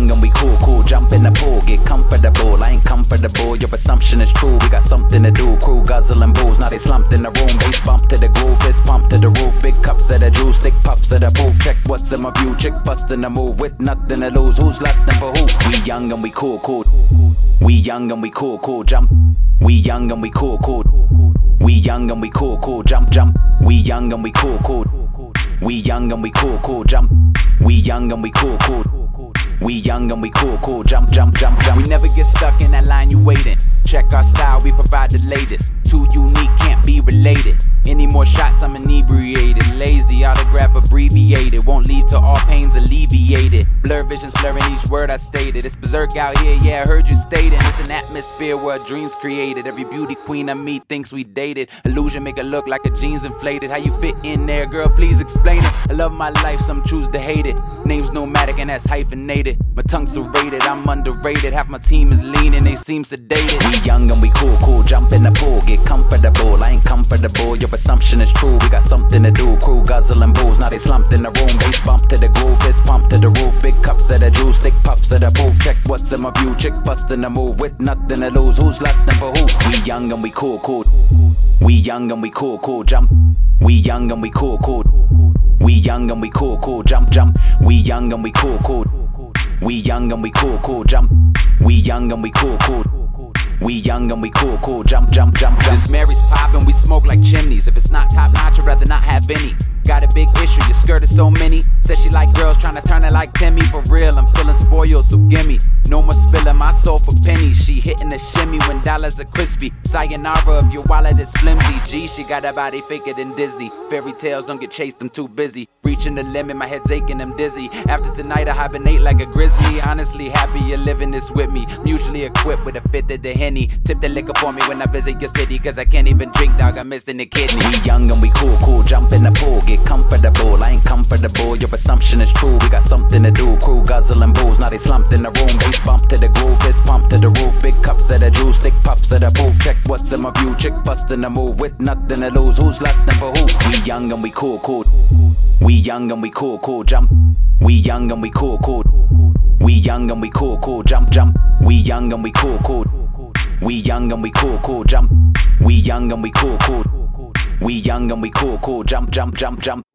young and we cool, cool. Jump in the pool, get comfortable. I ain't comfortable. Your assumption is true. We got something to do. Crew guzzling booze. Now they slumped in the room. Bass bump to the groove. Fist pump to the roof. Big cups of the juice. Stick puffs of the booth. Check what's in my view. Chicks busting the move with nothing to lose. Who's lusting for who? We young and we cool, cool. We young and we cool, cool. Jump. We young and we cool, cool. We young and we cool, cool. Jump, jump. We young and we cool, cool. We young and we cool, cool. Jump. We young and we cool, cool. We young and we cool, cool. Jump, jump, jump, jump. We never get stuck in that line you waiting. Check our style, we provide the latest. Too unique, can't be related. Any more shots, I'm inebriated. Lazy, autograph abbreviated. Won't lead to all pains alleviated. Blur vision, slurring each word I stated. It's berserk out here, yeah, I heard you stating. It's an atmosphere where dreams created. Every beauty queen I meet thinks we dated. Illusion make it look like a jeans inflated. How you fit in there, girl? Please explain it. I love my life, some choose to hate it. Name's Know-Madik and that's hyphenated. My tongue's serrated, I'm underrated. Half my team is leaning, they seem sedated. We young and we cool, cool. Jump in the pool, get comfortable. I ain't comfortable. Your assumption is true. We got something to do. Crew guzzling booze. Now they slumped in the room. Bass bump to the groove. Fist pump to the roof. Big cups of the juice. Stick puffs of the pool. Check what's in my view. Chicks busting the move with nothing to lose. Who's lusting for who? We young and we cool, cool. We young and we cool, cool. Jump. We young and we cool, cool. We young and we cool, cool. Jump, jump. We young and we cool, cool. We young and we cool, cool. Jump. We young and we cool, cool. We young and we cool, cool. Jump, jump, jump, jump. This Mary's poppin', we smoke like chimneys. If it's not top notch, I'd rather not have any. Got a big issue, your skirt is so many. Says she like girls tryna turn it like Timmy. For real, I'm feeling spoiled, so gimme. No more spilling my soul for pennies. She hitting the shimmy dollars are crispy. Sayonara if your wallet is flimsy. G, she got a body faker than Disney. Fairy tales don't get chased, I'm too busy. Reaching the limit, my head's aching, I'm dizzy. After tonight, I hibernate like a grizzly. Honestly, happy you're living this with me. I'm usually equipped with a fifth of the henny. Tip the liquor for me when I visit your city, cause I can't even drink, dog. I'm missing the kidney. We young and we cool, cool. Jump in the pool, get comfortable. I ain't comfortable, assumption is true. We got something to do. Crew guzzling booze, now they slumped in the room. Bass bump to the groove, fist pump to the roof. Big cups of the juice, stick puffs of the booth. Check what's in my view. Chicks busting the move with nothing to lose. Who's lusting for who? We young and we cool, cool. We young and we cool, cool. Jump. We young and we cool, cool. We young and we cool, cool. Jump, jump. We young and we cool, cool. We young and we cool, cool. Jump. We young and we cool, cool. We young and we cool, cool. Jump, jump, jump, jump.